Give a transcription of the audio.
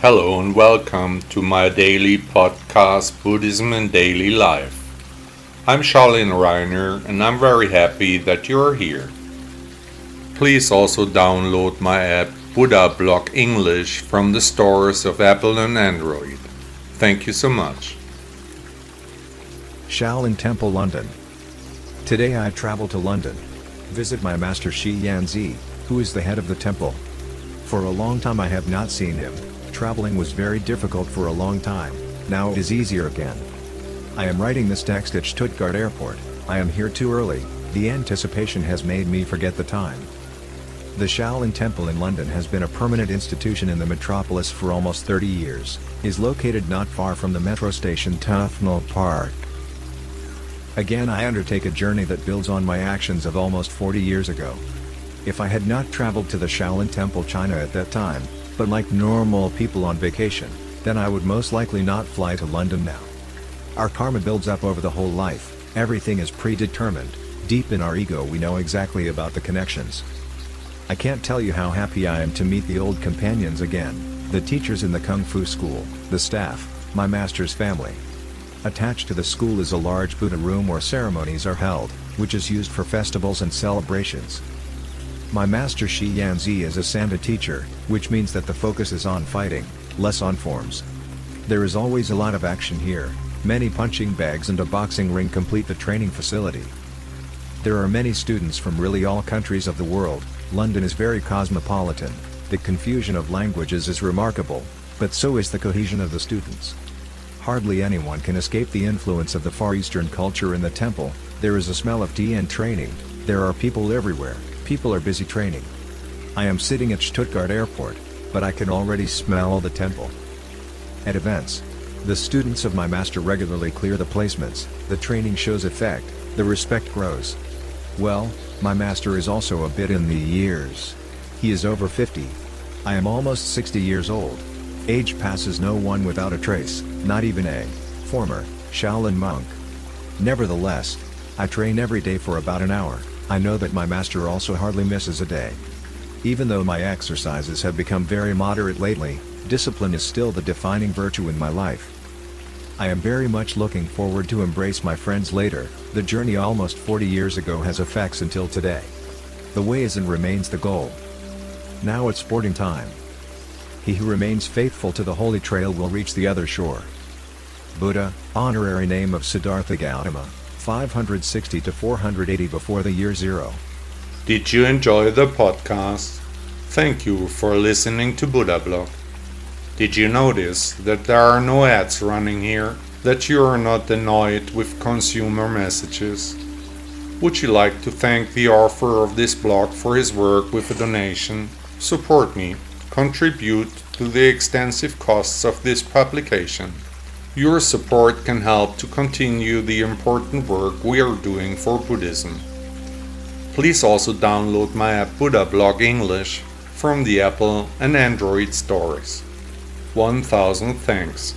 Hello and welcome to my daily podcast, Buddhism and Daily Life. I'm Charlene Reiner and I'm very happy that you are here. Please also download my app Buddha Blog English from the stores of Apple and Android. Thank you so much. Shaolin Temple, London. Today I travel to London. Visit my master Shi Yan Zi, who is the head of the temple. For a long time I have not seen him, traveling was very difficult for a long time, now it is easier again. I am writing this text at Stuttgart Airport, I am here too early, the anticipation has made me forget the time. The Shaolin Temple in London has been a permanent institution in the metropolis for almost 30 years, is located not far from the metro station Tufnell Park. Again I undertake a journey that builds on my actions of almost 40 years ago. If I had not traveled to the Shaolin Temple China at that time, but like normal people on vacation, then I would most likely not fly to London now. Our karma builds up over the whole life, everything is predetermined, deep in our ego we know exactly about the connections. I can't tell you how happy I am to meet the old companions again, the teachers in the Kung Fu school, the staff, my master's family. Attached to the school is a large Buddha room where ceremonies are held, which is used for festivals and celebrations. My master Shi Yan Zi is a Sanda teacher, which means that the focus is on fighting, less on forms. There is always a lot of action here, many punching bags and a boxing ring complete the training facility. There are many students from really all countries of the world, London is very cosmopolitan, the confusion of languages is remarkable, but so is the cohesion of the students. Hardly anyone can escape the influence of the Far Eastern culture in the temple, there is a smell of tea and training, there are people everywhere, people are busy training. I am sitting at Stuttgart Airport, but I can already smell the temple. At events, the students of my master regularly clear the placements, the training shows effect, the respect grows. Well, my master is also a bit in the years. He is over 50. I am almost 60 years old. Age passes no one without a trace, not even a former Shaolin monk. Nevertheless, I train every day for about an hour. I know that my master also hardly misses a day. Even though my exercises have become very moderate lately, discipline is still the defining virtue in my life. I am very much looking forward to embrace my friends later, the journey almost 40 years ago has effects until today. The way is and remains the goal. Now it's sporting time. He who remains faithful to the holy trail will reach the other shore. Buddha, honorary name of Siddhartha Gautama. 560 to 480 before the year zero. Did you enjoy the podcast? Thank you for listening to Buddha Blog. Did you notice that there are no ads running here? That you are not annoyed with consumer messages? Would you like to thank the author of this blog for his work with a donation? Support me, contribute to the extensive costs of this publication. Your support can help to continue the important work we are doing for Buddhism. Please also download my app Buddha Blog English from the Apple and Android stores. 1000 thanks.